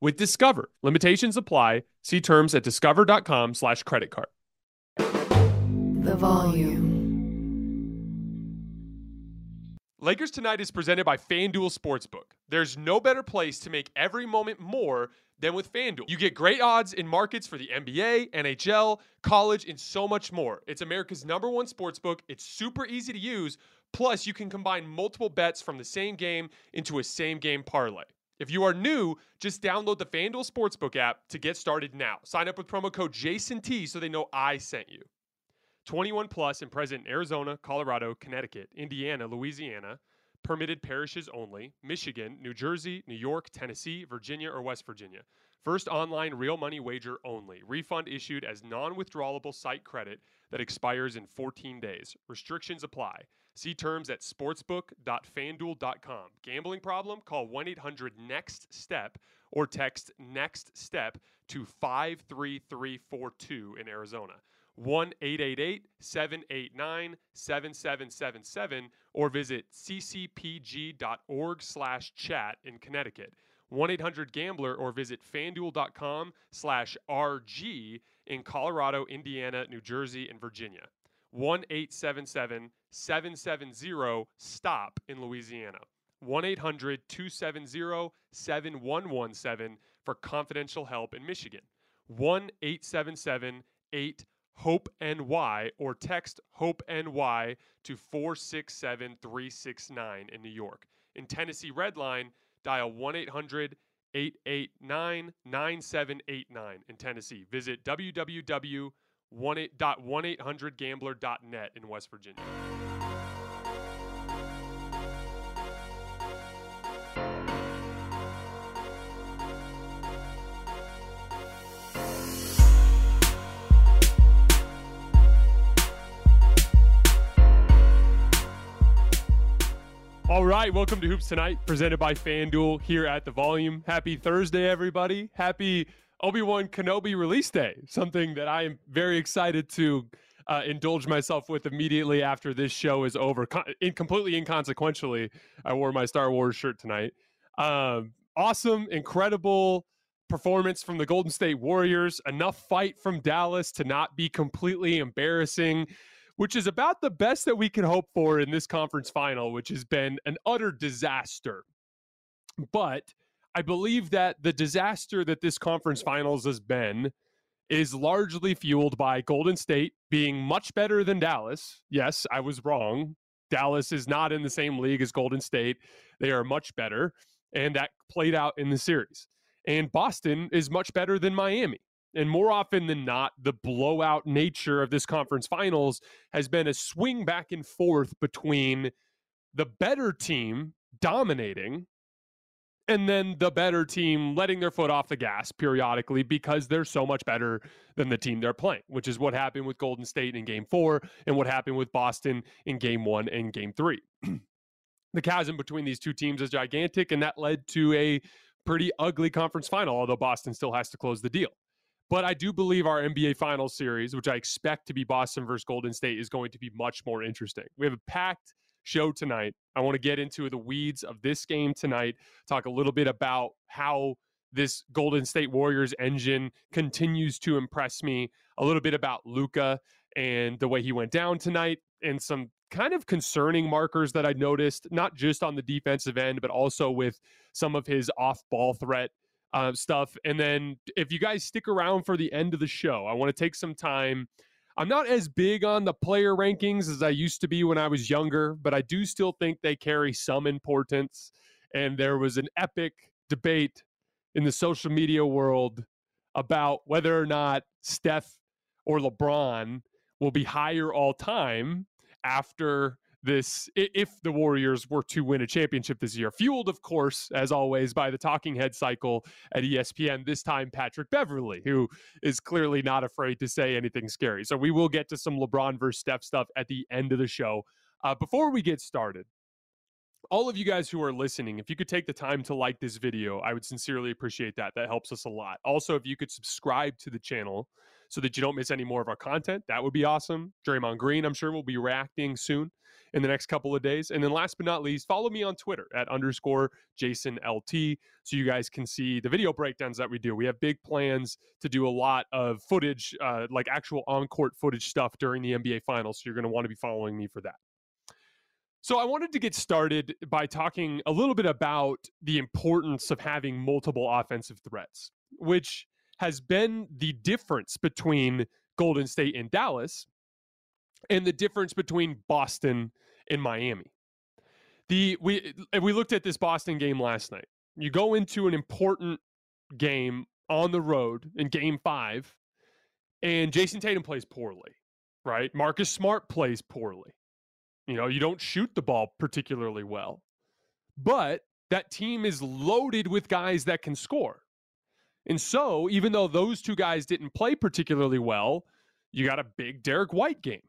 with Discover. Limitations apply. See terms at discover.com slash credit card. The volume. Lakers Tonight is presented by FanDuel Sportsbook. There's no better place to make every moment more than with FanDuel. You get great odds in markets for the NBA, NHL, college, and so much more. It's America's number one sportsbook. It's super easy to use. Plus, you can combine multiple bets from the same game into a same game parlay. If you are new, just download the FanDuel Sportsbook app to get started now. Sign up with promo code JASONT so they know I sent you. 21 plus and present in Arizona, Colorado, Connecticut, Indiana, Louisiana, permitted parishes only, Michigan, New Jersey, New York, Tennessee, Virginia, or West Virginia. First online real money wager only. Refund issued as non withdrawable site credit that expires in 14 days. Restrictions apply. See terms at sportsbook.fanduel.com. Gambling problem? Call 1 800 NEXT STEP or text NEXT STEP to 53342 in Arizona. 1 888 789 7777 or visit ccpg.org slash chat in Connecticut. 1-800-GAMBLER or visit fanduel.com slash RG in Colorado, Indiana, New Jersey, and Virginia. 1-877-770-STOP in Louisiana. 1-800-270-7117 for confidential help in Michigan. 1-877-8 Hope NY or text Hope NY to 467 369 in New York. In Tennessee Redline, dial 1 800 889 9789 in Tennessee. Visit www.1800gambler.net in West Virginia. All right, welcome to Hoops Tonight, presented by FanDuel here at the Volume. Happy Thursday, everybody. Happy Obi Wan Kenobi release day, something that I am very excited to uh, indulge myself with immediately after this show is over. Con- in, completely inconsequentially, I wore my Star Wars shirt tonight. Um, awesome, incredible performance from the Golden State Warriors. Enough fight from Dallas to not be completely embarrassing which is about the best that we can hope for in this conference final, which has been an utter disaster. But I believe that the disaster that this conference finals has been is largely fueled by Golden State being much better than Dallas. Yes, I was wrong. Dallas is not in the same league as Golden State. They are much better. And that played out in the series. And Boston is much better than Miami. And more often than not, the blowout nature of this conference finals has been a swing back and forth between the better team dominating and then the better team letting their foot off the gas periodically because they're so much better than the team they're playing, which is what happened with Golden State in game four and what happened with Boston in game one and game three. the chasm between these two teams is gigantic, and that led to a pretty ugly conference final, although Boston still has to close the deal. But I do believe our NBA Finals series, which I expect to be Boston versus Golden State, is going to be much more interesting. We have a packed show tonight. I want to get into the weeds of this game tonight, talk a little bit about how this Golden State Warriors engine continues to impress me, a little bit about Luka and the way he went down tonight, and some kind of concerning markers that I noticed, not just on the defensive end, but also with some of his off ball threat uh, stuff. And then if you guys stick around for the end of the show, I want to take some time. I'm not as big on the player rankings as I used to be when I was younger, but I do still think they carry some importance. And there was an epic debate in the social media world about whether or not Steph or LeBron will be higher all time after this if the Warriors were to win a championship this year. Fueled, of course, as always, by the talking head cycle at ESPN, this time Patrick Beverley, who is clearly not afraid to say anything scary. So we will get to some LeBron versus Steph stuff at the end of the show. Uh, before we get started, all of you guys who are listening, if you could take the time to like this video, I would sincerely appreciate that. That helps us a lot. Also, if you could subscribe to the channel so that you don't miss any more of our content, that would be awesome. Draymond Green, I'm sure, will be reacting soon in the next couple of days. And then last but not least, follow me on Twitter at underscore Jason LT so you guys can see the video breakdowns that we do. We have big plans to do a lot of footage, uh, like actual on court footage stuff during the NBA Finals. So you're going to want to be following me for that. So I wanted to get started by talking a little bit about the importance of having multiple offensive threats, which has been the difference between Golden State and Dallas and the difference between Boston and Miami. The we we looked at this Boston game last night. You go into an important game on the road in game 5 and Jayson Tatum plays poorly, right? Marcus Smart plays poorly. You know, you don't shoot the ball particularly well. But that team is loaded with guys that can score. And so, even though those two guys didn't play particularly well, you got a big Derrick White game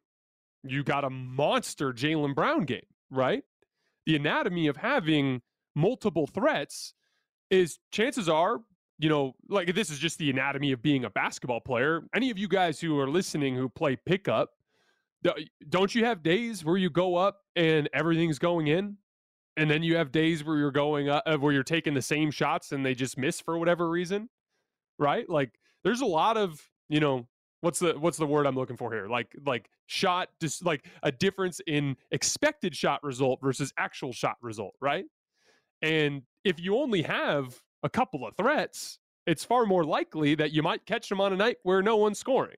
you got a monster Jaylen Brown game, right? The anatomy of having multiple threats is chances are, you know, like this is just the anatomy of being a basketball player. Any of you guys who are listening who play pickup, don't you have days where you go up and everything's going in? And then you have days where you're going up, uh, where you're taking the same shots and they just miss for whatever reason, right? Like there's a lot of, you know, what's the what's the word I'm looking for here? Like like shot just like a difference in expected shot result versus actual shot result, right? And if you only have a couple of threats, it's far more likely that you might catch them on a night where no one's scoring.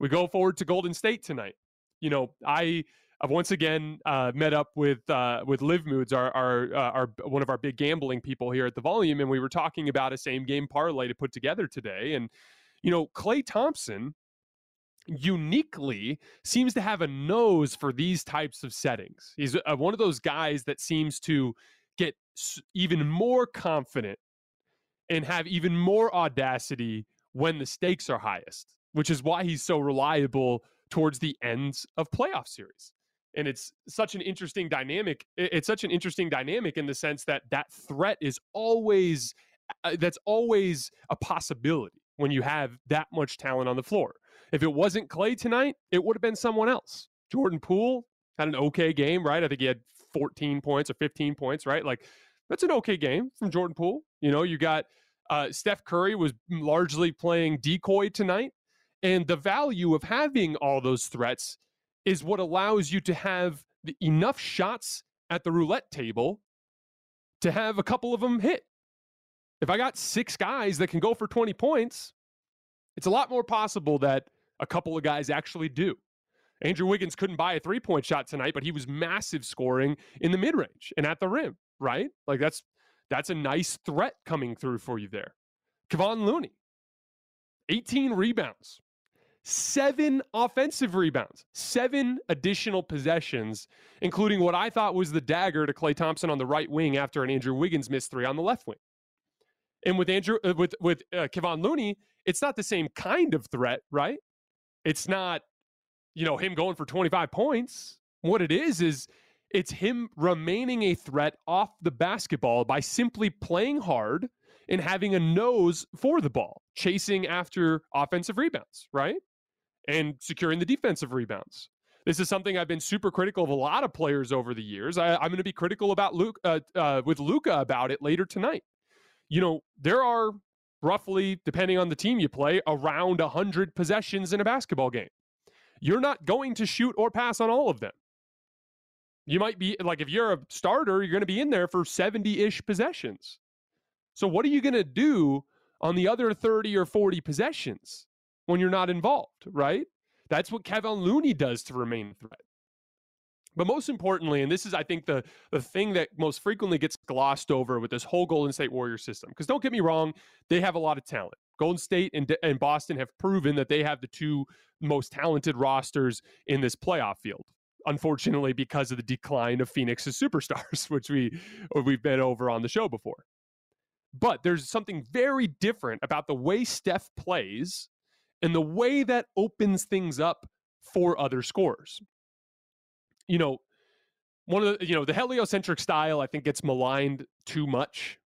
We go forward to Golden State tonight. You know, I I've once again uh, met up with uh, with Live Moods, our our, uh, our one of our big gambling people here at the Volume, and we were talking about a same game parlay to put together today. And you know, Klay Thompson uniquely seems to have a nose for these types of settings. He's uh, one of those guys that seems to get even more confident and have even more audacity when the stakes are highest, which is why he's so reliable towards the ends of playoff series. And it's such an interesting dynamic. It's such an interesting dynamic in the sense that that threat is always uh, that's always a possibility when you have that much talent on the floor. If it wasn't Klay tonight, it would have been someone else. Jordan Poole had an okay game, right? I think he had 14 points or 15 points, right? Like that's an okay game from Jordan Poole. You know, you got uh, Steph Curry was largely playing decoy tonight. And the value of having all those threats is what allows you to have the, enough shots at the roulette table to have a couple of them hit. If I got six guys that can go for 20 points, it's a lot more possible that a couple of guys actually do. Andrew Wiggins couldn't buy a three point shot tonight, but he was massive scoring in the mid range and at the rim, right? Like that's that's a nice threat coming through for you there. Kevon Looney, 18 rebounds, seven offensive rebounds, seven additional possessions, including what I thought was the dagger to Klay Thompson on the right wing after an Andrew Wiggins missed three on the left wing. And with Andrew, uh, with with uh, Kevon Looney, it's not the same kind of threat, right? It's not, you know, him going for 25 points. What it is, is it's him remaining a threat off the basketball by simply playing hard and having a nose for the ball, chasing after offensive rebounds, right? And securing the defensive rebounds. This is something I've been super critical of a lot of players over the years. I, am going to be critical about Luke uh, uh, with Luka about it later tonight. You know, there are roughly, depending on the team you play, around 100 possessions in a basketball game. You're not going to shoot or pass on all of them. You might be like, if you're a starter, you're going to be in there for 70 ish possessions. So, what are you going to do on the other 30 or 40 possessions when you're not involved, right? That's what Kevon Looney does to remain a threat. But most importantly, and this is, I think, the, the thing that most frequently gets glossed over with this whole Golden State Warrior system, because don't get me wrong, they have a lot of talent. Golden State and, and Boston have proven that they have the two most talented rosters in this playoff field. Unfortunately, because of the decline of Phoenix's superstars, which we we've been over on the show before. But there's something very different about the way Steph plays and the way that opens things up for other scores. You know, one of the, you know, the heliocentric style I think gets maligned too much.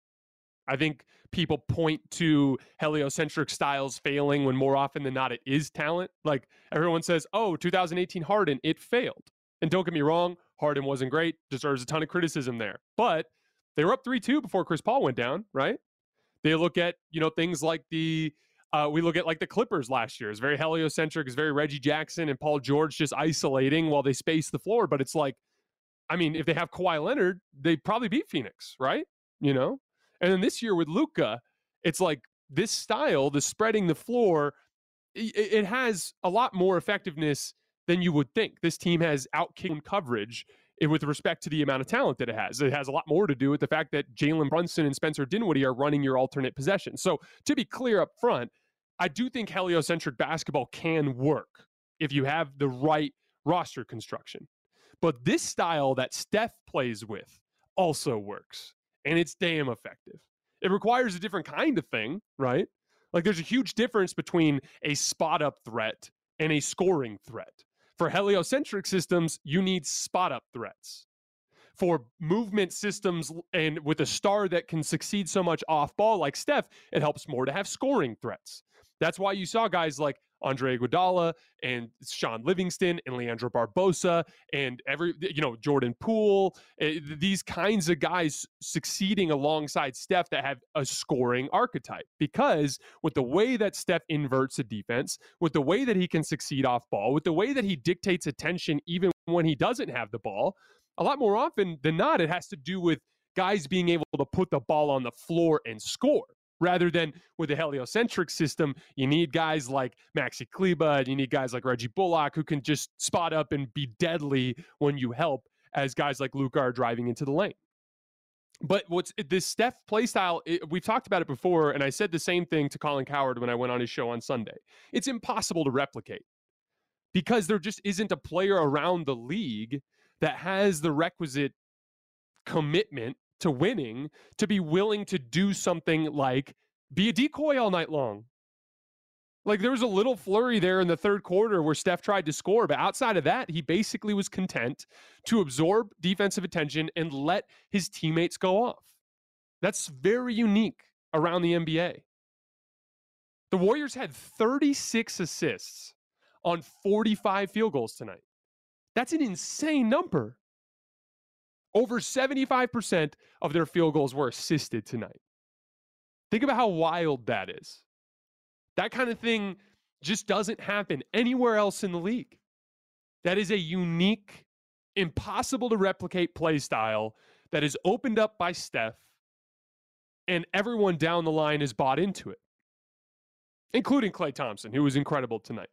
I think people point to heliocentric styles failing when more often than not it is talent. Like everyone says, "Oh, 2018 Harden, it failed." And don't get me wrong, Harden wasn't great, deserves a ton of criticism there. But they were up 3-2 before Chris Paul went down, right? They look at, you know, things like the uh, we look at like the Clippers last year. It's very heliocentric. It's very Reggie Jackson and Paul George just isolating while they space the floor. But it's like, I mean, if they have Kawhi Leonard, they probably beat Phoenix, right? You know? And then this year with Luka, it's like this style, the spreading the floor, it, it has a lot more effectiveness than you would think. This team has out coverage with respect to the amount of talent that it has. It has a lot more to do with the fact that Jalen Brunson and Spencer Dinwiddie are running your alternate possession. So to be clear up front, I do think heliocentric basketball can work if you have the right roster construction. But this style that Steph plays with also works, and it's damn effective. It requires a different kind of thing, right? Like there's a huge difference between a spot up threat and a scoring threat. For heliocentric systems, you need spot up threats. For movement systems and with a star that can succeed so much off ball like Steph, it helps more to have scoring threats. That's why you saw guys like Andre Iguodala and Shaun Livingston and Leandro Barbosa and every you know Jordan Poole eh, these kinds of guys succeeding alongside Steph that have a scoring archetype. Because with the way that Steph inverts a defense with the way that he can succeed off ball with the way that he dictates attention even when he doesn't have the ball a lot more often than not it has to do with guys being able to put the ball on the floor and score rather than with a heliocentric system, you need guys like Maxi Kleber and you need guys like Reggie Bullock who can just spot up and be deadly when you help, as guys like Luka are driving into the lane. But what's eh, this Steph playstyle? Eh, we've talked about it before, and I said the same thing to Colin Cowherd when I went on his show on Sunday. It's impossible to replicate because there just isn't a player around the league that has the requisite commitment to winning to be willing to do something like be a decoy all night long. Like there was a little flurry there in the third quarter where Steph tried to score, but outside of that, he basically was content to absorb defensive attention and let his teammates go off. That's very unique around the NBA. The Warriors had 36 assists on 45 field goals tonight. That's an insane number. Over 75% of their field goals were assisted tonight. Think about how wild that is. That kind of thing just doesn't happen anywhere else in the league. That is a unique, impossible to replicate play style that is opened up by Steph, and everyone down the line is bought into it, including Klay Thompson, who was incredible tonight.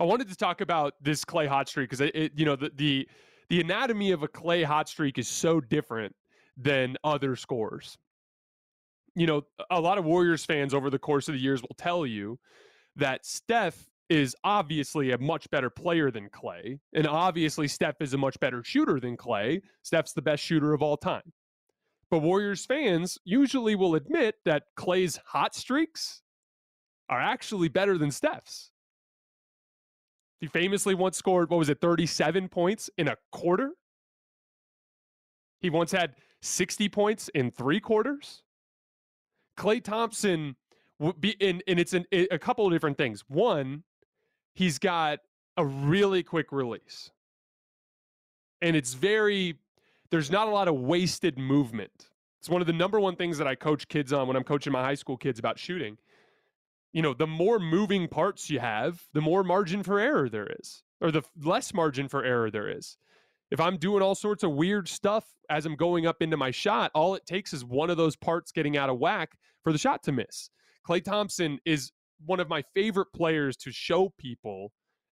I wanted to talk about this Klay hot streak because it, it, you know, the the the anatomy of a Klay hot streak is so different than other scores. You know, a lot of Warriors fans over the course of the years will tell you that Steph is obviously a much better player than Klay. And obviously, Steph is a much better shooter than Klay. Steph's the best shooter of all time. But Warriors fans usually will admit that Klay's hot streaks are actually better than Steph's. He famously once scored, what was it, 37 points in a quarter? He once had 60 points in three quarters. Klay Thompson would be in, and it's a couple of different things. One, he's got a really quick release, and it's very. There's not a lot of wasted movement. It's one of the number one things that I coach kids on when I'm coaching my high school kids about shooting. You know, the more moving parts you have, the more margin for error there is, or the less margin for error there is. If I'm doing all sorts of weird stuff as I'm going up into my shot, all it takes is one of those parts getting out of whack for the shot to miss. Klay Thompson is one of my favorite players to show people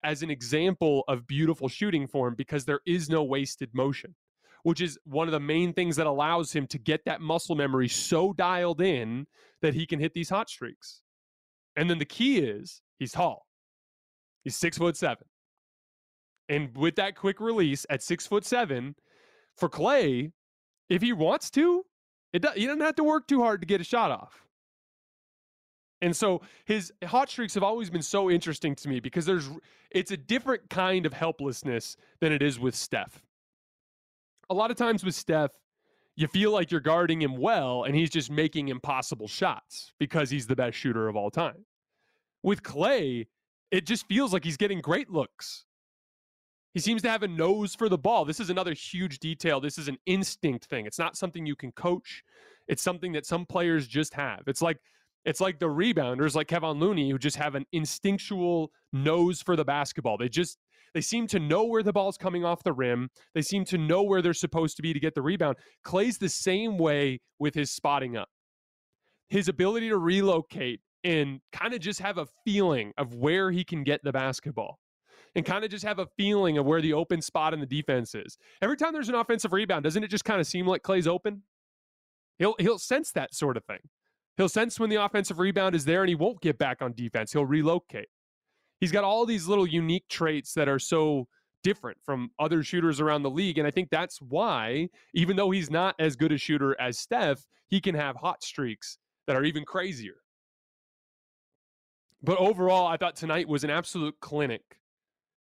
as an example of beautiful shooting form because there is no wasted motion, which is one of the main things that allows him to get that muscle memory so dialed in that he can hit these hot streaks. And then the key is he's tall. He's six foot seven. And with that quick release at six foot seven, for Klay, if he wants to, it does, he doesn't have to work too hard to get a shot off. And so his hot streaks have always been so interesting to me because there's it's a different kind of helplessness than it is with Steph. A lot of times with Steph, you feel like you're guarding him well and he's just making impossible shots because he's the best shooter of all time. With Klay, it just feels like he's getting great looks. He seems to have a nose for the ball. This is another huge detail. This is an instinct thing. It's not something you can coach. It's something that some players just have. It's like it's like the rebounders like Kevon Looney who just have an instinctual nose for the basketball. They just they seem to know where the ball's coming off the rim. They seem to know where they're supposed to be to get the rebound. Klay's the same way with his spotting up. His ability to relocate and kind of just have a feeling of where he can get the basketball and kind of just have a feeling of where the open spot in the defense is. Every time there's an offensive rebound, doesn't it just kind of seem like Klay's open? He'll he'll sense that sort of thing. He'll sense when the offensive rebound is there and he won't get back on defense. He'll relocate. He's got all these little unique traits that are so different from other shooters around the league. And I think that's why, even though he's not as good a shooter as Steph, he can have hot streaks that are even crazier. But overall, I thought tonight was an absolute clinic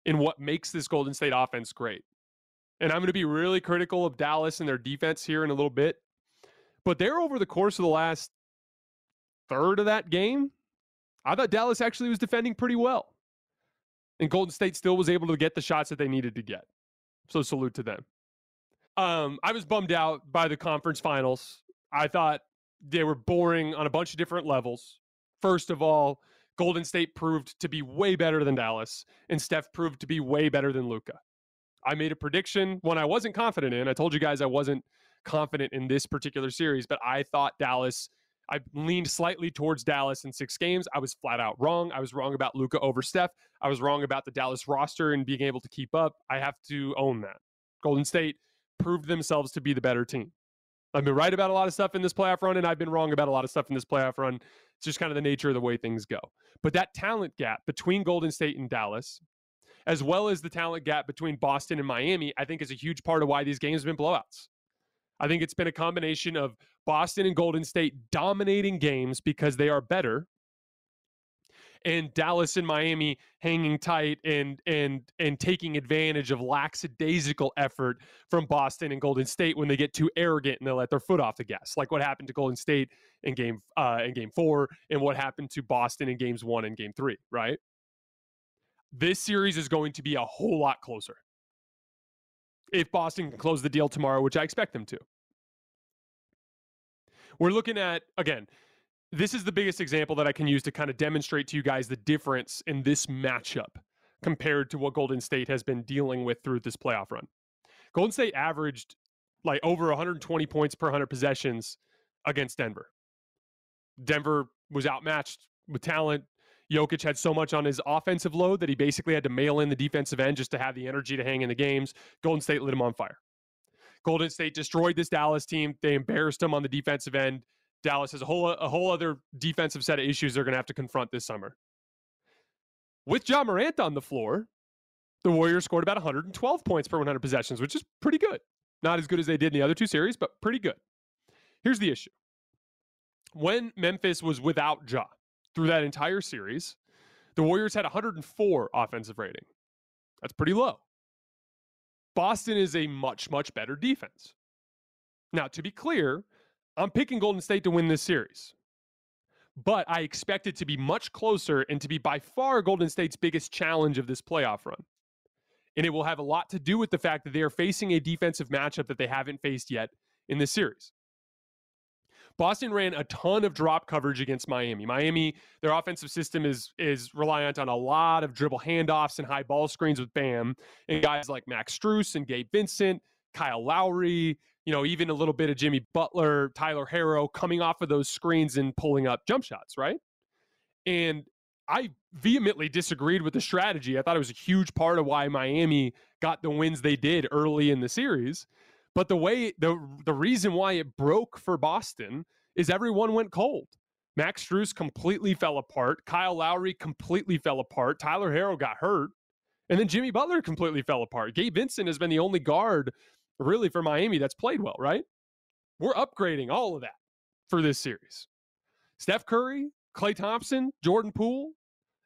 in what makes this Golden State offense great. And I'm going to be really critical of Dallas and their defense here in a little bit. But they're over the course of the last third of that game. I thought Dallas actually was defending pretty well. And Golden State still was able to get the shots that they needed to get. So salute to them. Um, I was bummed out by the conference finals. I thought they were boring on a bunch of different levels. First of all, Golden State proved to be way better than Dallas, and Steph proved to be way better than Luka. I made a prediction when I wasn't confident in. I told you guys I wasn't confident in this particular series, but I thought Dallas. I leaned slightly towards Dallas in six games. I was flat out wrong. I was wrong about Luka over Steph. I was wrong about the Dallas roster and being able to keep up. I have to own that. Golden State proved themselves to be the better team. I've been right about a lot of stuff in this playoff run, and I've been wrong about a lot of stuff in this playoff run. It's just kind of the nature of the way things go. But that talent gap between Golden State and Dallas, as well as the talent gap between Boston and Miami, I think is a huge part of why these games have been blowouts. I think it's been a combination of Boston and Golden State dominating games because they are better and Dallas and Miami hanging tight and and and taking advantage of lackadaisical effort from Boston and Golden State when they get too arrogant and they let their foot off the gas, like what happened to Golden State in game uh, in game four and what happened to Boston in games one and game three. Right. This series is going to be a whole lot closer if Boston can close the deal tomorrow, which I expect them to. We're looking at again this is the biggest example that I can use to kind of demonstrate to you guys the difference in this matchup compared to what Golden State has been dealing with through this playoff run. Golden State averaged like over 120 points per 100 possessions against Denver. Denver was outmatched with talent. Jokic had so much on his offensive load that he basically had to mail in the defensive end just to have the energy to hang in the games. Golden State lit him on fire. Golden State destroyed this Dallas team. They embarrassed them on the defensive end. Dallas has a whole a whole other defensive set of issues they're going to have to confront this summer. With Ja Morant on the floor, the Warriors scored about 112 points per 100 possessions, which is pretty good. Not as good as they did in the other two series, but pretty good. Here's the issue. When Memphis was without Ja through that entire series, the Warriors had 104 offensive rating. That's pretty low. Boston is a much, much better defense. Now, to be clear, I'm picking Golden State to win this series. but I expect it to be much closer and to be by far Golden State's biggest challenge of this playoff run. And it will have a lot to do with the fact that they are facing a defensive matchup that they haven't faced yet in this series. Boston ran a ton of drop coverage against Miami. Miami, their offensive system is is reliant on a lot of dribble handoffs and high ball screens with Bam and guys like Max Strus and Gabe Vincent, Kyle Lowry, you know, even a little bit of Jimmy Butler, Tyler Herro coming off of those screens and pulling up jump shots, right? And I vehemently disagreed with the strategy. I thought it was a huge part of why Miami got the wins they did early in the series. But the way the the reason why it broke for Boston is everyone went cold. Max Strus completely fell apart. Kyle Lowry completely fell apart. Tyler Herro got hurt. And then Jimmy Butler completely fell apart. Gabe Vincent has been the only guard really for Miami that's played well, right? We're upgrading all of that for this series. Steph Curry, Klay Thompson, Jordan Poole,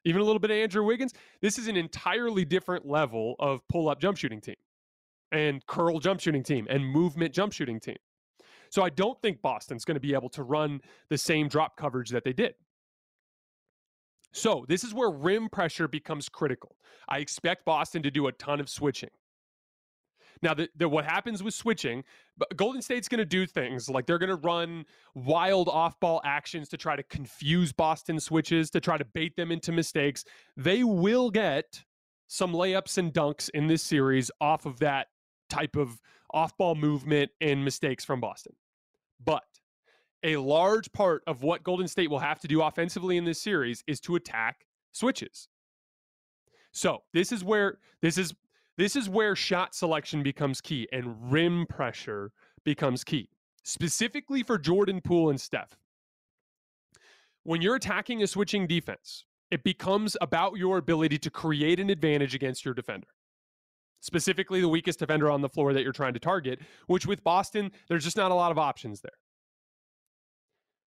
even a little bit of Andrew Wiggins. This is an entirely different level of pull up jump shooting team and curl jump shooting team and movement jump shooting team. So I don't think Boston's going to be able to run the same drop coverage that they did. So this is where rim pressure becomes critical. I expect Boston to do a ton of switching. Now, the, the, what happens with switching, Golden State's going to do things like they're going to run wild off ball actions to try to confuse Boston switches, to try to bait them into mistakes. They will get some layups and dunks in this series off of that type of off ball movement and mistakes from Boston. But a large part of what Golden State will have to do offensively in this series is to attack switches. So, this is where this is this is where shot selection becomes key and rim pressure becomes key, specifically for Jordan Poole and Steph. When you're attacking a switching defense, it becomes about your ability to create an advantage against your defender. Specifically, the weakest defender on the floor that you're trying to target, which with Boston, there's just not a lot of options there.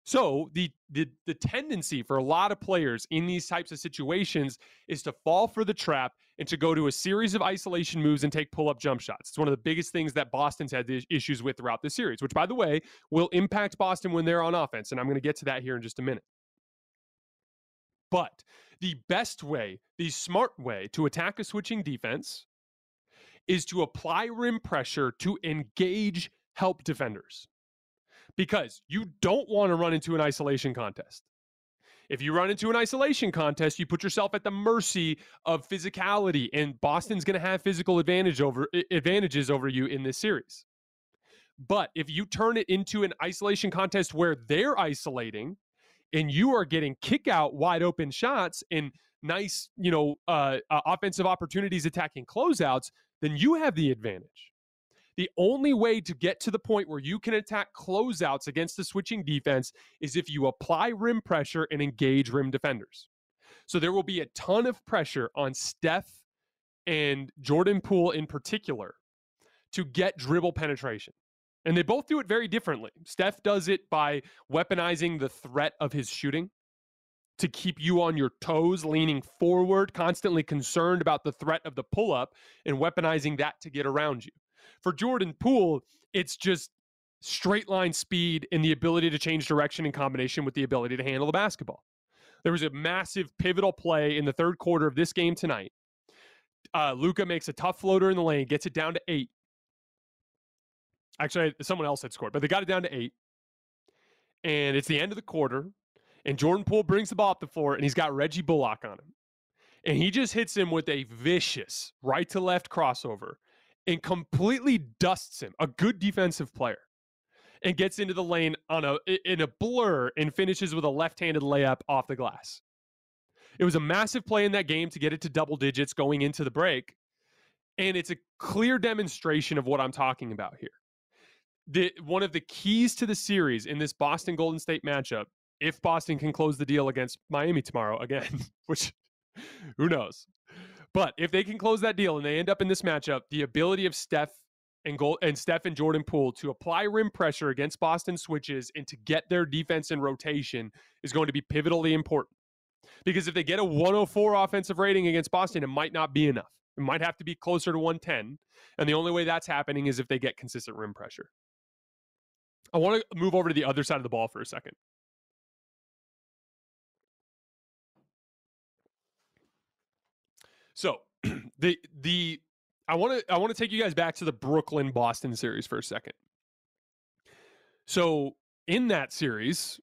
So the, the the tendency for a lot of players in these types of situations is to fall for the trap and to go to a series of isolation moves and take pull-up jump shots. It's one of the biggest things that Boston's had issues with throughout the series, which by the way will impact Boston when they're on offense, and I'm going to get to that here in just a minute. But the best way, the smart way to attack a switching defense is to apply rim pressure to engage help defenders because you don't want to run into an isolation contest. If you run into an isolation contest, you put yourself at the mercy of physicality, and Boston's going to have physical advantage over advantages over you in this series. But if you turn it into an isolation contest where they're isolating and you are getting kick out wide open shots and nice, you know, uh, uh, offensive opportunities attacking closeouts, then you have the advantage. The only way to get to the point where you can attack closeouts against the switching defense is if you apply rim pressure and engage rim defenders. So there will be a ton of pressure on Steph and Jordan Poole in particular to get dribble penetration. And they both do it very differently. Steph does it by weaponizing the threat of his shooting to keep you on your toes, leaning forward, constantly concerned about the threat of the pull up, and weaponizing that to get around you. For Jordan Poole, it's just straight line speed and the ability to change direction in combination with the ability to handle the basketball. There was a massive pivotal play in the third quarter of this game tonight. Uh, Luka makes a tough floater in the lane, gets it down to eight. Actually, someone else had scored, but they got it down to eight. And it's the end of the quarter. And Jordan Poole brings the ball up the floor, and he's got Reggie Bullock on him. And he just hits him with a vicious right to left crossover and completely dusts him, a good defensive player, and gets into the lane on a in a blur and finishes with a left-handed layup off the glass. It was a massive play in that game to get it to double digits going into the break. And it's a clear demonstration of what I'm talking about here. The, one of the keys to the series in this Boston Golden State matchup, if Boston can close the deal against Miami tomorrow again, which who knows, but if they can close that deal and they end up in this matchup, the ability of Steph and goal and Steph and Jordan Poole to apply rim pressure against Boston switches and to get their defense in rotation is going to be pivotally important. Because if they get a 104 offensive rating against Boston, it might not be enough. It might have to be closer to 110. And the only way that's happening is if they get consistent rim pressure. I want to move over to the other side of the ball for a second. So the the I want to I want to take you guys back to the Brooklyn Boston series for a second. So in that series,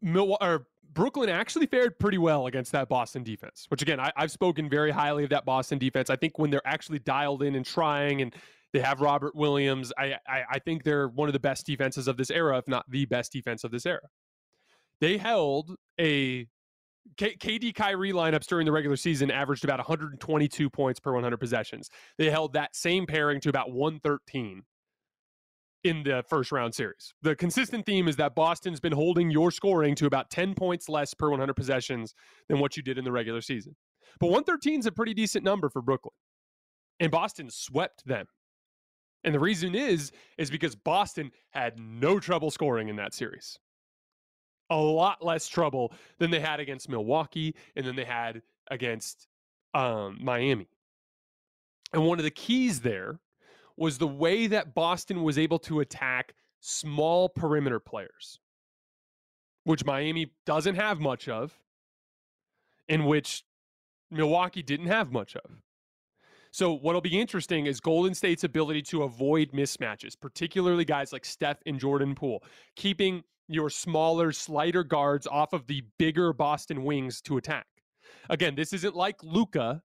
Mil- or Brooklyn actually fared pretty well against that Boston defense, which again, I, have spoken very highly of that Boston defense. I think when they're actually dialed in and trying and they have Robert Williams, I, I, I think they're one of the best defenses of this era, if not the best defense of this era. They held a K- KD Kyrie lineups during the regular season averaged about 122 points per 100 possessions. They held that same pairing to about 113 in the first round series. The consistent theme is that Boston's been holding your scoring to about 10 points less per 100 possessions than what you did in the regular season. But 113 is a pretty decent number for Brooklyn. And Boston swept them. And the reason is is because Boston had no trouble scoring in that series. A lot less trouble than they had against Milwaukee and then they had against um, Miami. And one of the keys there was the way that Boston was able to attack small perimeter players, which Miami doesn't have much of, in which Milwaukee didn't have much of. So, what'll be interesting is Golden State's ability to avoid mismatches, particularly guys like Steph and Jordan Poole, keeping your smaller, slighter guards off of the bigger Boston wings to attack. Again, this isn't like Luka,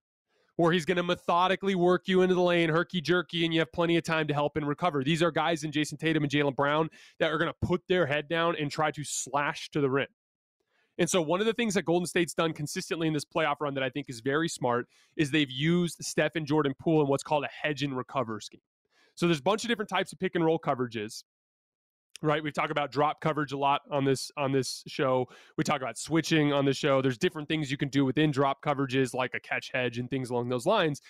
where he's going to methodically work you into the lane, herky jerky, and you have plenty of time to help and recover. These are guys in Jayson Tatum and Jaylen Brown that are going to put their head down and try to slash to the rim. And so, one of the things that Golden State's done consistently in this playoff run that I think is very smart is they've used Steph and Jordan Poole in what's called a hedge and recover scheme. So, there's a bunch of different types of pick and roll coverages right we talk about drop coverage a lot on this on this show we talk about switching on the show there's different things you can do within drop coverages like a catch hedge and things along those lines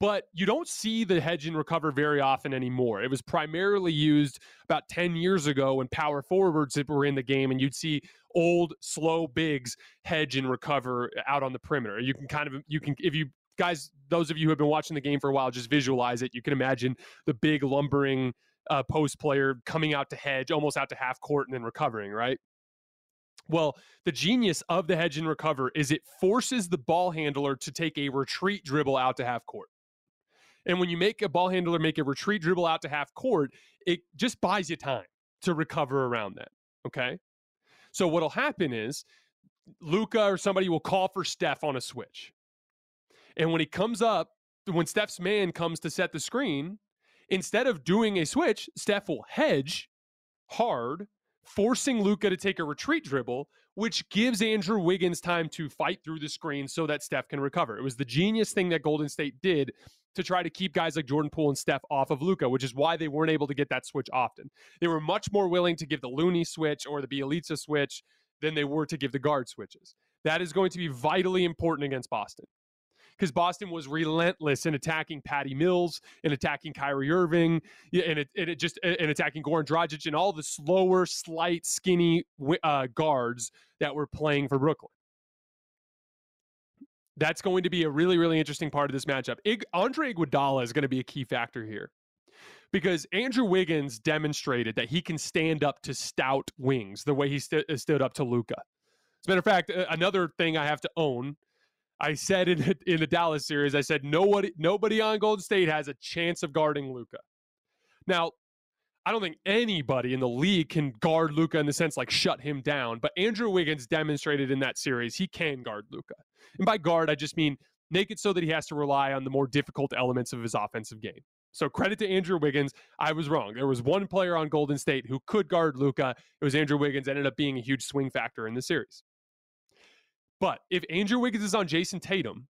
but you don't see the hedge and recover very often anymore. It was primarily used about 10 years ago when power forwards were in the game, and you'd see old, slow bigs hedge and recover out on the perimeter. You can kind of, you can, if you guys, those of you who have been watching the game for a while, just visualize it. You can imagine the big lumbering uh, post player coming out to hedge, almost out to half court, and then recovering, right? Well, the genius of the hedge and recover is it forces the ball handler to take a retreat dribble out to half court. And when you make a ball handler make a retreat dribble out to half court, it just buys you time to recover around that. Okay. So what'll happen is Luka or somebody will call for Steph on a switch. And when he comes up, when Steph's man comes to set the screen, Instead of doing a switch, Steph will hedge hard, forcing Luka to take a retreat dribble, which gives Andrew Wiggins time to fight through the screen so that Steph can recover. It was the genius thing that Golden State did to try to keep guys like Jordan Poole and Steph off of Luka, which is why they weren't able to get that switch often. They were much more willing to give the Looney switch or the Bjelica switch than they were to give the guard switches. That is going to be vitally important against Boston because Boston was relentless in attacking Patty Mills, in attacking Kyrie Irving, and it, and it just in attacking Goran Dragic and all the slower, slight, skinny uh, guards that were playing for Brooklyn. That's going to be a really, really interesting part of this matchup. Ig- Andre Iguodala is going to be a key factor here because Andrew Wiggins demonstrated that he can stand up to stout wings the way he st- stood up to Luka. As a matter of fact, another thing I have to own I said in in the Dallas series, I said nobody nobody on Golden State has a chance of guarding Luka. Now, I don't think anybody in the league can guard Luka in the sense like shut him down, but Andrew Wiggins demonstrated in that series he can guard Luka, And by guard, I just mean make it so that he has to rely on the more difficult elements of his offensive game. So credit to Andrew Wiggins. I was wrong. There was one player on Golden State who could guard Luka. It was Andrew Wiggins. Ended up being a huge swing factor in the series. But if Andrew Wiggins is on Jayson Tatum,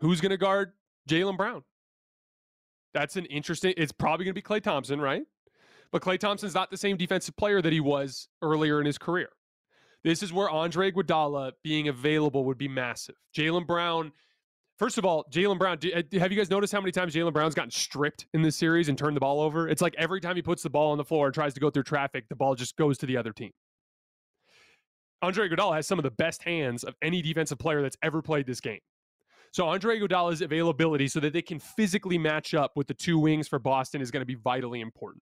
who's going to guard Jaylen Brown? That's an interesting. It's probably going to be Klay Thompson, right? But Klay Thompson's not the same defensive player that he was earlier in his career. This is where Andre Iguodala being available would be massive. Jaylen Brown. First of all, Jaylen Brown. Uh, have you guys noticed how many times Jaylen Brown's gotten stripped in this series and turned the ball over? It's like every time he puts the ball on the floor and tries to go through traffic, the ball just goes to the other team. Andre Iguodala has some of the best hands of any defensive player that's ever played this game. So Andre Iguodala's availability so that they can physically match up with the two wings for Boston is going to be vitally important.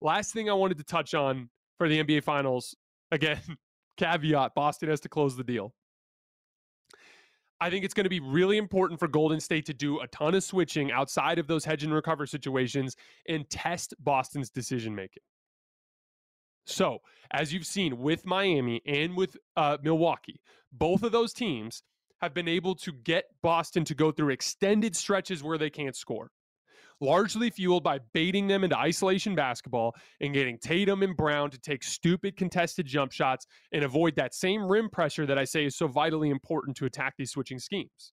Last thing I wanted to touch on for the NBA Finals, again, caveat, Boston has to close the deal. I think it's going to be really important for Golden State to do a ton of switching outside of those hedge and recover situations and test Boston's decision making. So, as you've seen with Miami and with uh, Milwaukee, both of those teams have been able to get Boston to go through extended stretches where they can't score, largely fueled by baiting them into isolation basketball and getting Tatum and Brown to take stupid contested jump shots and avoid that same rim pressure that I say is so vitally important to attack these switching schemes.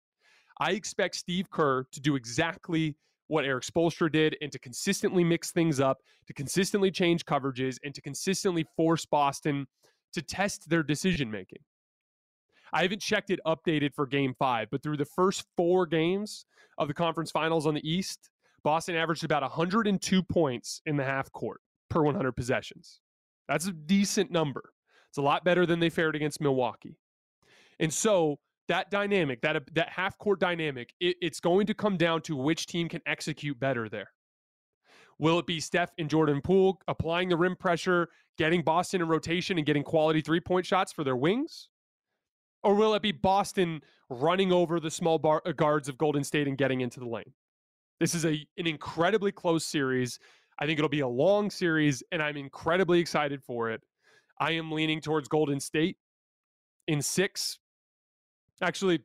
I expect Steve Kerr to do exactly what Erik Spoelstra did and to consistently mix things up, to consistently change coverages, and to consistently force Boston to test their decision making. I haven't checked it updated for game five, but through the first four games of the conference finals on the East, Boston averaged about 102 points in the half court per 100 possessions. That's a decent number. It's a lot better than they fared against Milwaukee. And so that dynamic, that that half court dynamic, it, it's going to come down to which team can execute better there. Will it be Steph and Jordan Poole applying the rim pressure, getting Boston in rotation and getting quality three point shots for their wings? Or will it be Boston running over the small bar, uh, guards of Golden State and getting into the lane? This is a an incredibly close series. I think it'll be a long series, and I'm incredibly excited for it. I am leaning towards Golden State in six. Actually,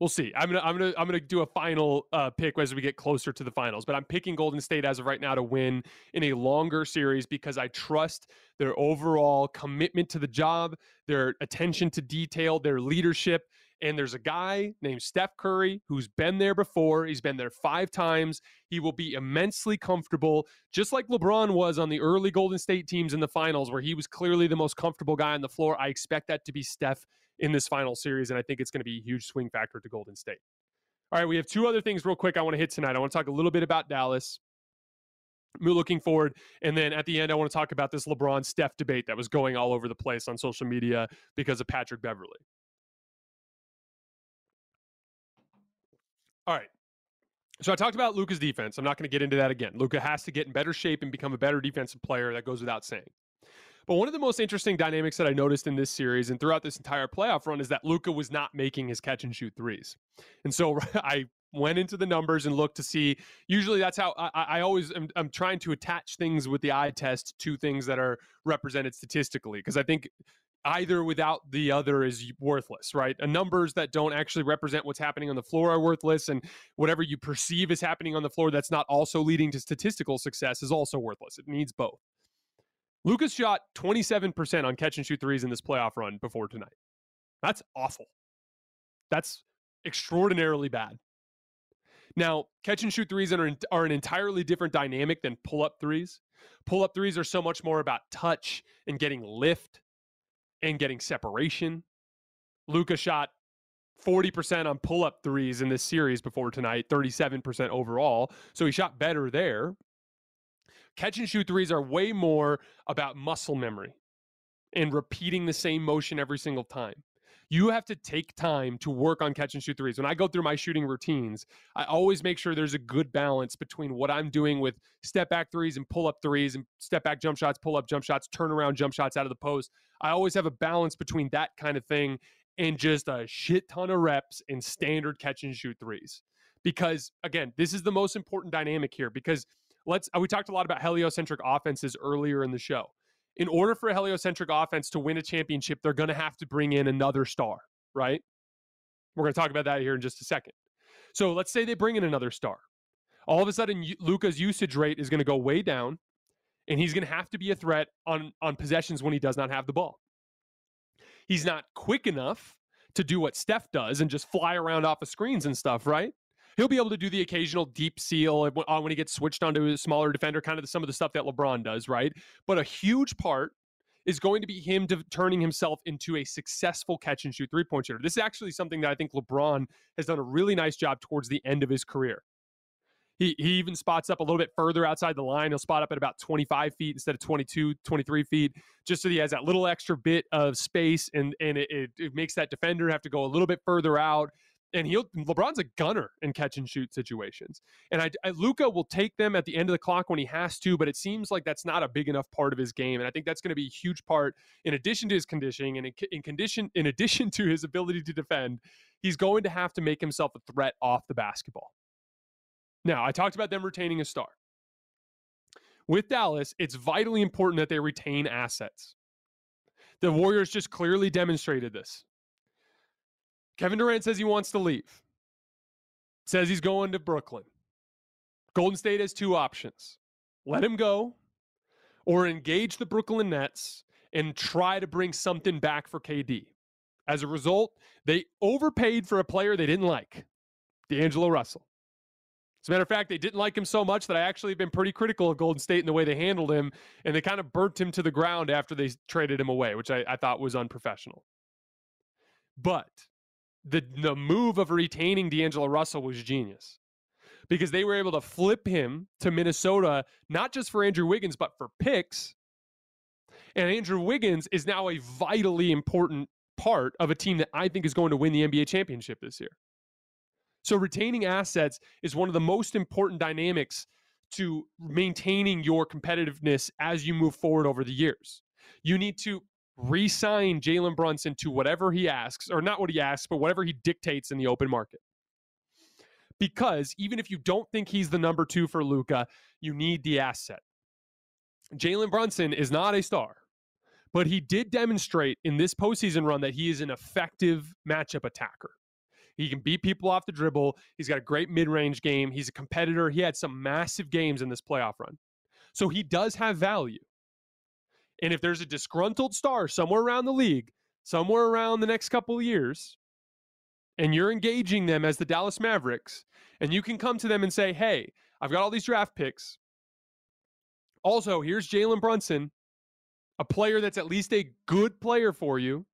we'll see. I'm gonna I'm gonna I'm gonna do a final uh, pick as we get closer to the finals. But I'm picking Golden State as of right now to win in a longer series because I trust their overall commitment to the job, their attention to detail, their leadership. And there's a guy named Steph Curry who's been there before. He's been there five times. He will be immensely comfortable, just like LeBron was on the early Golden State teams in the finals, where he was clearly the most comfortable guy on the floor. I expect that to be Steph in this final series, and I think it's going to be a huge swing factor to Golden State. All right, we have two other things real quick I want to hit tonight. I want to talk a little bit about Dallas. We're looking forward. And then at the end, I want to talk about this LeBron Steph debate that was going all over the place on social media because of Patrick Beverley. All right. So I talked about Luka's defense. I'm not going to get into that again. Luka has to get in better shape and become a better defensive player. That goes without saying. But one of the most interesting dynamics that I noticed in this series and throughout this entire playoff run is that Luka was not making his catch and shoot threes. And so I went into the numbers and looked to see. Usually, that's how I, I always am I'm trying to attach things with the eye test to things that are represented statistically because I think either without the other is worthless, right? And numbers that don't actually represent what's happening on the floor are worthless, and whatever you perceive is happening on the floor that's not also leading to statistical success is also worthless. It needs both. Luka's shot 27% on catch and shoot threes in this playoff run before tonight. That's awful. That's extraordinarily bad. Now, catch and shoot threes are, are an entirely different dynamic than pull up threes. Pull up threes are so much more about touch and getting lift and getting separation. Luka shot 40% on pull up threes in this series before tonight, 37% overall. So he shot better there. Catch and shoot threes are way more about muscle memory and repeating the same motion every single time. You have to take time to work on catch and shoot threes. When I go through my shooting routines, I always make sure there's a good balance between what I'm doing with step back threes and pull up threes and step back jump shots, pull up jump shots, turn around jump shots out of the post. I always have a balance between that kind of thing and just a shit ton of reps in standard catch and shoot threes. Because again, this is the most important dynamic here because let's uh, we talked a lot about heliocentric offenses earlier in the show. In order for a heliocentric offense to win a championship, they're going to have to bring in another star, right? We're going to talk about that here in just a second. So let's say they bring in another star. All of a sudden, Luka's usage rate is going to go way down, and he's going to have to be a threat on on possessions when he does not have the ball. He's not quick enough to do what Steph does and just fly around off of screens and stuff, right? He'll be able to do the occasional deep seal when he gets switched onto a smaller defender, kind of some of the stuff that LeBron does, right? But a huge part is going to be him to turning himself into a successful catch and shoot three point shooter. This is actually something that I think LeBron has done a really nice job towards the end of his career. He, he even spots up a little bit further outside the line. He'll spot up at about 25 feet instead of 22, 23 feet, just so he has that little extra bit of space and, and it, it, it makes that defender have to go a little bit further out and he'll LeBron's a gunner in catch and shoot situations. And I, I Luka will take them at the end of the clock when he has to, but it seems like that's not a big enough part of his game. And I think that's going to be a huge part in addition to his conditioning and in, in condition in addition to his ability to defend. he's going to have to make himself a threat off the basketball. Now, I talked about them retaining a star. With Dallas, it's vitally important that they retain assets. The Warriors just clearly demonstrated this. Kevin Durant says he wants to leave, says he's going to Brooklyn. Golden State has two options let him go or engage the Brooklyn Nets and try to bring something back for KD. As a result, they overpaid for a player they didn't like, D'Angelo Russell. As a matter of fact, they didn't like him so much that I actually have been pretty critical of Golden State in the way they handled him, and they kind of burnt him to the ground after they traded him away, which I, I thought was unprofessional. But the the move of retaining D'Angelo Russell was genius because they were able to flip him to Minnesota, not just for Andrew Wiggins, but for picks. And Andrew Wiggins is now a vitally important part of a team that I think is going to win the NBA championship this year. So retaining assets is one of the most important dynamics to maintaining your competitiveness as you move forward over the years. You need to re sign Jalen Brunson to whatever he asks, or not what he asks, but whatever he dictates in the open market. Because even if you don't think he's the number two for Luka, you need the asset. Jalen Brunson is not a star, but he did demonstrate in this postseason run that he is an effective matchup attacker. He can beat people off the dribble. He's got a great mid range game. He's a competitor. He had some massive games in this playoff run. So he does have value. And if there's a disgruntled star somewhere around the league, somewhere around the next couple of years, and you're engaging them as the Dallas Mavericks, and you can come to them and say, hey, I've got all these draft picks. Also, here's Jalen Brunson, a player that's at least a good player for you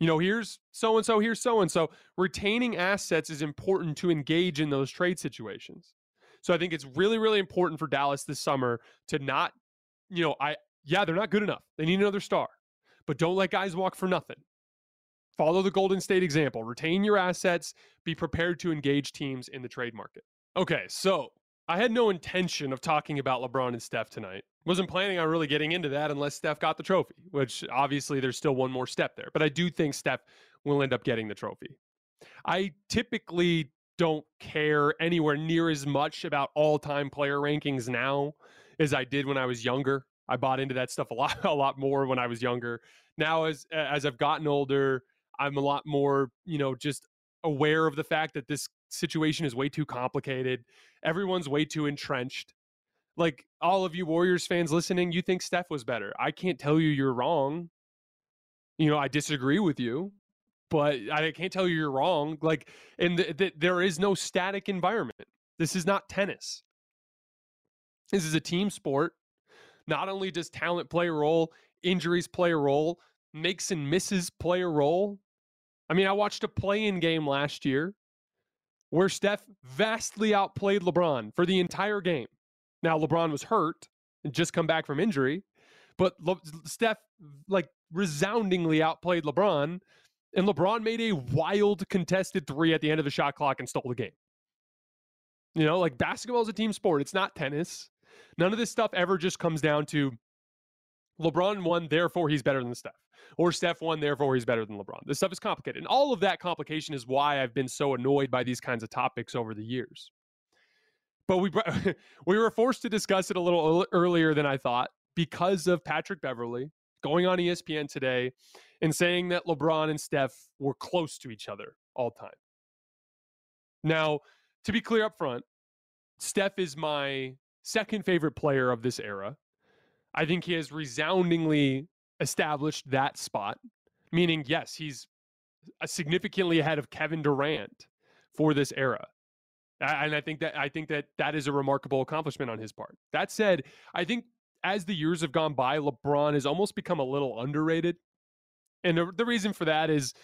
you know, here's so and so, here's so and so. Retaining assets is important to engage in those trade situations. So I think it's really, really important for Dallas this summer to not, you know, I, yeah, they're not good enough. They need another star, but don't let guys walk for nothing. Follow the Golden State example. Retain your assets. Be prepared to engage teams in the trade market. Okay, so I had no intention of talking about LeBron and Steph tonight. Wasn't planning on really getting into that unless Steph got the trophy, which obviously there's still one more step there. But I do think Steph will end up getting the trophy. I typically don't care anywhere near as much about all time player rankings now as I did when I was younger. I bought into that stuff a lot, a lot more when I was younger. Now, as as I've gotten older, I'm a lot more, you know, just aware of the fact that this situation is way too complicated. Everyone's way too entrenched. Like all of you Warriors fans listening, you think Steph was better. I can't tell you you're wrong. You know, I disagree with you, but I can't tell you you're wrong. Like, and th- th- there is no static environment. This is not tennis. This is a team sport. Not only does talent play a role, injuries play a role, makes and misses play a role. I mean, I watched a play-in game last year where Steph vastly outplayed LeBron for the entire game. Now, LeBron was hurt and just come back from injury, but Le- Steph like resoundingly outplayed LeBron, and LeBron made a wild contested three at the end of the shot clock and stole the game. You know, like basketball is a team sport, it's not tennis. None of this stuff ever just comes down to LeBron won, therefore he's better than Steph or Steph won, therefore he's better than LeBron. This stuff is complicated. And all of that complication is why I've been so annoyed by these kinds of topics over the years. But we we were forced to discuss it a little earlier than I thought because of Patrick Beverley going on ESPN today and saying that LeBron and Steph were close to each other all time. Now, to be clear up front, Steph is my second favorite player of this era. I think he has resoundingly established that spot, meaning, yes, he's significantly ahead of Kevin Durant for this era. And I think that I think that that is a remarkable accomplishment on his part. That said, I think as the years have gone by, LeBron has almost become a little underrated. And the, reason for that is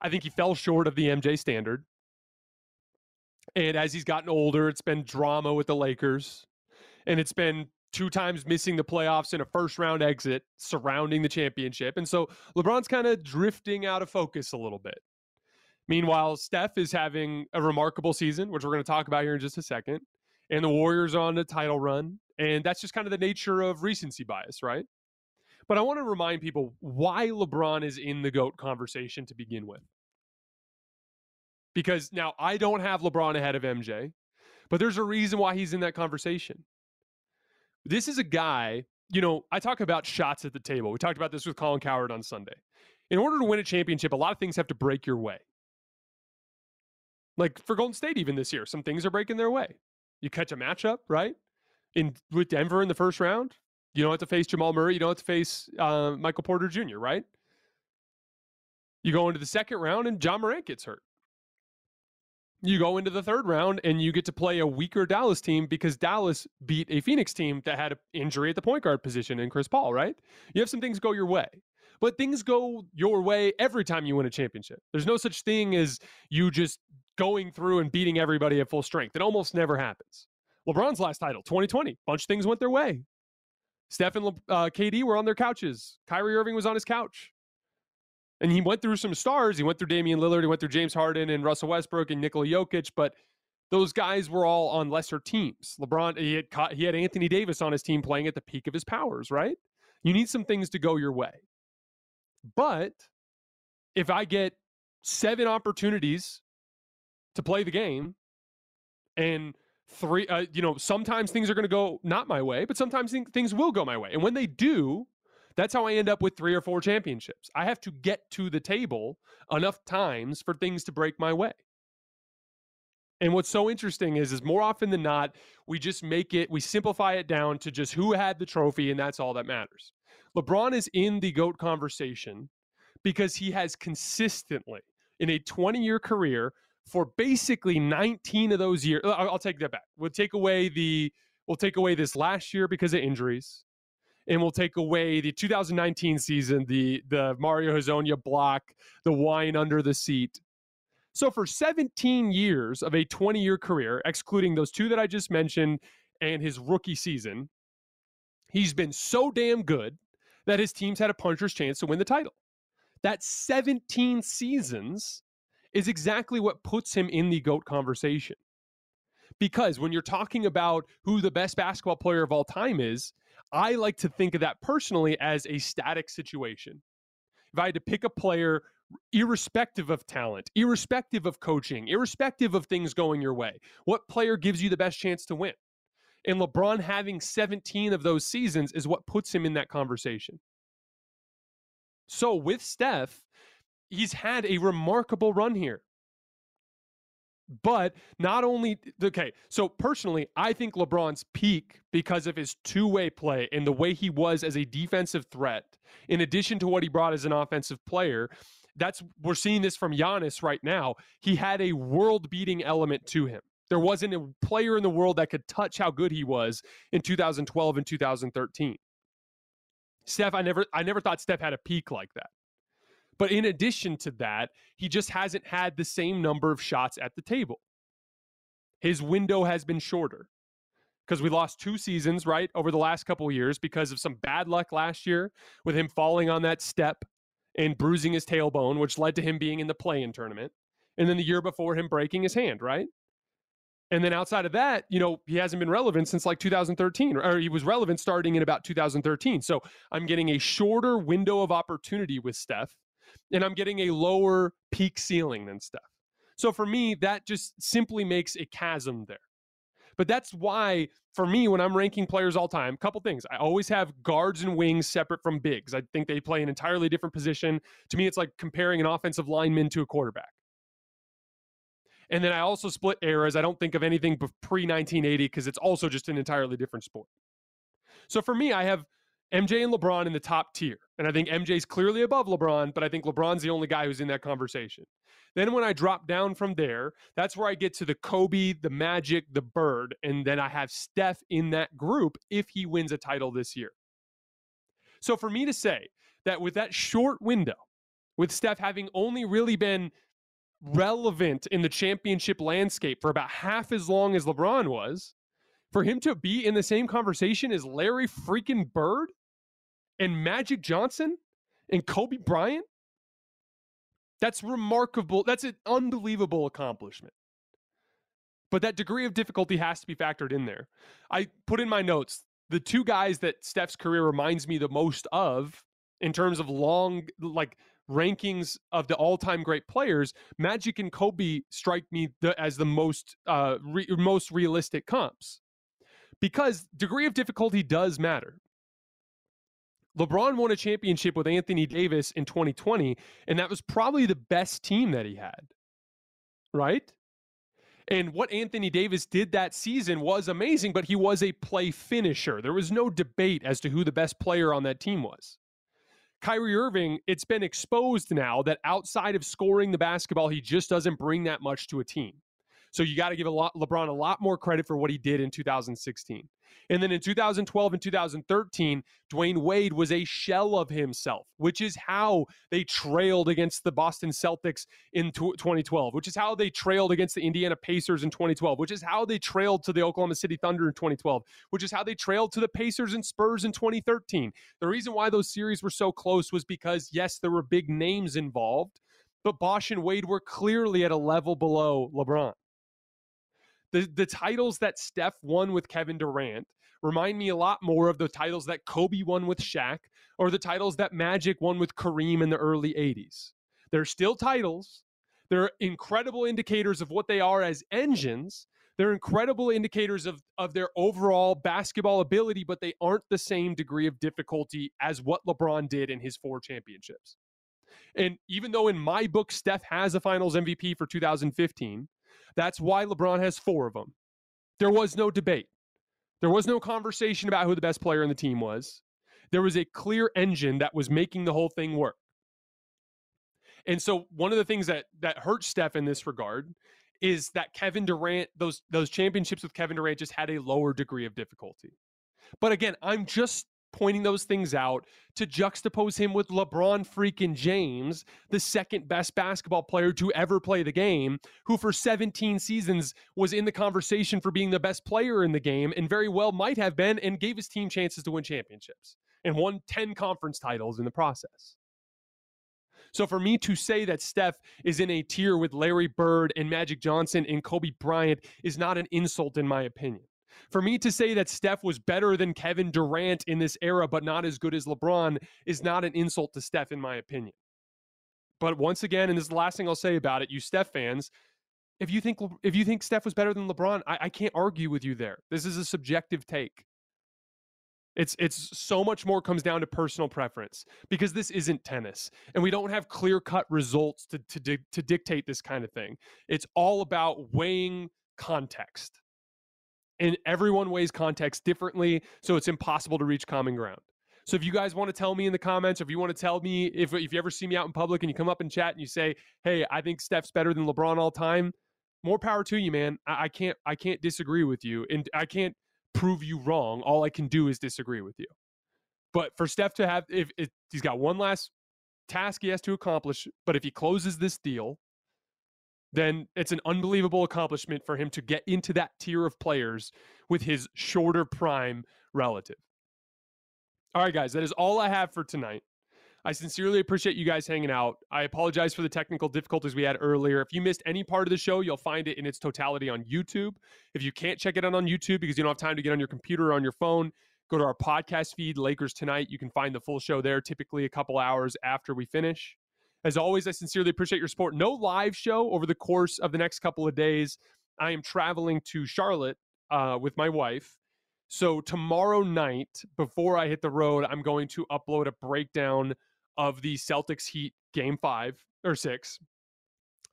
I think he fell short of the MJ standard. And as he's gotten older, it's been drama with the Lakers. And it's been two times missing the playoffs in a first round exit surrounding the championship. And so LeBron's kind of drifting out of focus a little bit. Meanwhile, Steph is having a remarkable season, which we're going to talk about here in just a second. And the Warriors are on a title run. And that's just kind of the nature of recency bias, right? But I want to remind people why LeBron is in the GOAT conversation to begin with. because now I don't have LeBron ahead of MJ, but there's a reason why he's in that conversation. This is a guy, you know, I talk about shots at the table. We talked about this with Colin Cowherd on Sunday. In order to win a championship, a lot of things have to break your way. Like for Golden State, even this year, some things are breaking their way. You catch a matchup, right? In with Denver in the first round, you don't have to face Jamal Murray. You don't have to face uh, Michael Porter Jr., right? You go into the second round and Ja Morant gets hurt. You go into the third round and you get to play a weaker Dallas team because Dallas beat a Phoenix team that had an injury at the point guard position in Chris Paul, right? You have some things go your way. But things go your way every time you win a championship. There's no such thing as you just going through and beating everybody at full strength. It almost never happens. LeBron's last title, 2020, bunch of things went their way. Steph and uh, KD were on their couches. Kyrie Irving was on his couch. And he went through some stars. He went through Damian Lillard. He went through James Harden and Russell Westbrook and Nikola Jokic. But those guys were all on lesser teams. LeBron, he had caught, he had Anthony Davis on his team playing at the peak of his powers. Right? You need some things to go your way. But if I get seven opportunities to play the game and three uh, you know sometimes things are going to go not my way but sometimes things will go my way and when they do that's how i end up with three or four championships i have to get to the table enough times for things to break my way and what's so interesting is is more often than not we just make it we simplify it down to just who had the trophy and that's all that matters lebron is in the goat conversation because he has consistently in a 20 year career for basically 19 of those years. I'll, I'll take that back. We'll take away the we'll take away this last year because of injuries, and we'll take away the 2019 season, the the Mario Hezonja block, the wine under the seat. So for 17 years of a 20 year career, excluding those two that I just mentioned and his rookie season, he's been so damn good that his teams had a puncher's chance to win the title. That 17 seasons is exactly what puts him in the GOAT conversation. Because when you're talking about who the best basketball player of all time is, I like to think of that personally as a static situation. If I had to pick a player, irrespective of talent, irrespective of coaching, irrespective of things going your way, what player gives you the best chance to win? And LeBron having 17 of those seasons is what puts him in that conversation. So with Steph, he's had a remarkable run here. But not only, okay, so personally, I think LeBron's peak because of his two way play and the way he was as a defensive threat, in addition to what he brought as an offensive player. That's, we're seeing this from Giannis right now. He had a world beating element to him. There wasn't a player in the world that could touch how good he was in 2012 and 2013. Steph, I never, I never thought Steph had a peak like that. But in addition to that, he just hasn't had the same number of shots at the table. His window has been shorter because we lost two seasons, right, over the last couple years because of some bad luck last year with him falling on that step and bruising his tailbone, which led to him being in the play in tournament. And then the year before him breaking his hand, right? And then outside of that, you know, he hasn't been relevant since like 2013, or he was relevant starting in about 2013. So I'm getting a shorter window of opportunity with Steph and I'm getting a lower peak ceiling than Steph. So for me, that just simply makes a chasm there. But that's why, for me, when I'm ranking players all time, couple things. I always have guards and wings separate from bigs. I think they play an entirely different position. To me, it's like comparing an offensive lineman to a quarterback. And then I also split eras. I don't think of anything pre 1980 because it's also just an entirely different sport. So for me, I have MJ and LeBron in the top tier. And I think MJ's clearly above LeBron, but I think LeBron's the only guy who's in that conversation. Then when I drop down from there, that's where I get to the Kobe, the Magic, the Bird, and then I have Steph in that group if he wins a title this year. So for me to say that with that short window, with Steph having only really been relevant in the championship landscape for about half as long as LeBron was, for him to be in the same conversation as Larry freaking Bird and Magic Johnson and Kobe Bryant, that's remarkable. That's an unbelievable accomplishment. But that degree of difficulty has to be factored in there. I put in my notes the two guys that Steph's career reminds me the most of in terms of long, like rankings of the all-time great players, Magic and Kobe strike me the, as the most uh, re, most realistic comps because degree of difficulty does matter. LeBron won a championship with Anthony Davis in 2020, and that was probably the best team that he had. Right? And what Anthony Davis did that season was amazing, but he was a play finisher. There was no debate as to who the best player on that team was. Kyrie Irving, it's been exposed now that outside of scoring the basketball, he just doesn't bring that much to a team. So you got to give a lot, LeBron a lot more credit for what he did in 2016. And then in 2012 and 2013, Dwyane Wade was a shell of himself, which is how they trailed against the Boston Celtics in 2012, which is how they trailed against the Indiana Pacers in 2012, which is how they trailed to the Oklahoma City Thunder in 2012, which is how they trailed to the Pacers and Spurs in 2013. The reason why those series were so close was because, yes, there were big names involved, but Bosh and Wade were clearly at a level below LeBron. The the titles that Steph won with Kevin Durant remind me a lot more of the titles that Kobe won with Shaq or the titles that Magic won with Kareem in the early 80s. They're still titles. They're incredible indicators of what they are as engines. They're incredible indicators of, of their overall basketball ability, but they aren't the same degree of difficulty as what LeBron did in his four championships. And even though in my book, Steph has a finals MVP for 2015, that's why LeBron has four of them. There was no debate. There was no conversation about who the best player in the team was. There was a clear engine that was making the whole thing work. And so one of the things that that hurts Steph in this regard is that Kevin Durant, those those championships with Kevin Durant just had a lower degree of difficulty. But again, I'm just pointing those things out to juxtapose him with LeBron freaking James, the second best basketball player to ever play the game, who for 17 seasons was in the conversation for being the best player in the game and very well might have been and gave his team chances to win championships and won 10 conference titles in the process. So for me to say that Steph is in a tier with Larry Bird and Magic Johnson and Kobe Bryant is not an insult in my opinion. For me to say that Steph was better than Kevin Durant in this era, but not as good as LeBron, is not an insult to Steph, in my opinion. But once again, and this is the last thing I'll say about it, you Steph fans, if you think if you think Steph was better than LeBron, I, I can't argue with you there. This is a subjective take. It's it's so much more comes down to personal preference because this isn't tennis and we don't have clear cut results to to to dictate this kind of thing. It's all about weighing context and everyone weighs context differently, so it's impossible to reach common ground. So if you guys want to tell me in the comments, or if you want to tell me if if you ever see me out in public and you come up and chat and you say, "Hey, I think Steph's better than LeBron all time," more power to you, man. I, I can't I can't disagree with you, and I can't prove you wrong. All I can do is disagree with you. But for Steph to have, if, if he's got one last task he has to accomplish, but if he closes this deal, then it's an unbelievable accomplishment for him to get into that tier of players with his shorter prime relative. All right, guys, that is all I have for tonight. I sincerely appreciate you guys hanging out. I apologize for the technical difficulties we had earlier. If you missed any part of the show, you'll find it in its totality on YouTube. If you can't check it out on YouTube because you don't have time to get on your computer or on your phone, go to our podcast feed, Lakers Tonight. You can find the full show there, typically a couple hours after we finish. As always, I sincerely appreciate your support. No live show over the course of the next couple of days. I am traveling to Charlotte uh, with my wife. So tomorrow night, before I hit the road, I'm going to upload a breakdown of the Celtics Heat game five or six.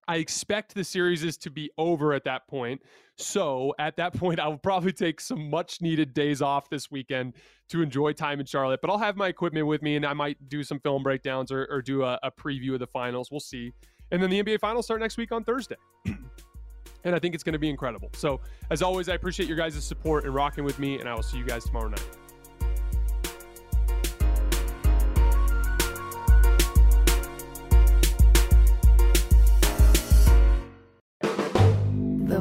I expect the series is to be over at that point. So at that point, I will probably take some much needed days off this weekend to enjoy time in Charlotte. But I'll have my equipment with me and I might do some film breakdowns or, or do a, a preview of the finals. We'll see. And then the NBA finals start next week on Thursday. and I think it's going to be incredible. So as always, I appreciate your guys' support and rocking with me. And I will see you guys tomorrow night.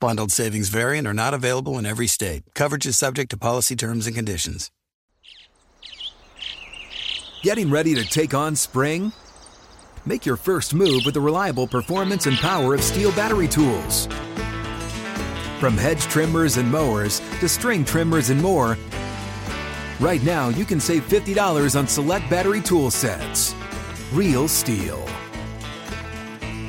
Bundled savings variant are not available in every state. Coverage is subject to policy terms and conditions. Getting ready to take on spring? Make your first move with the reliable performance and power of STIHL battery tools. From hedge trimmers and mowers to string trimmers and more, right now you can save $50 on select battery tool sets. Real STIHL.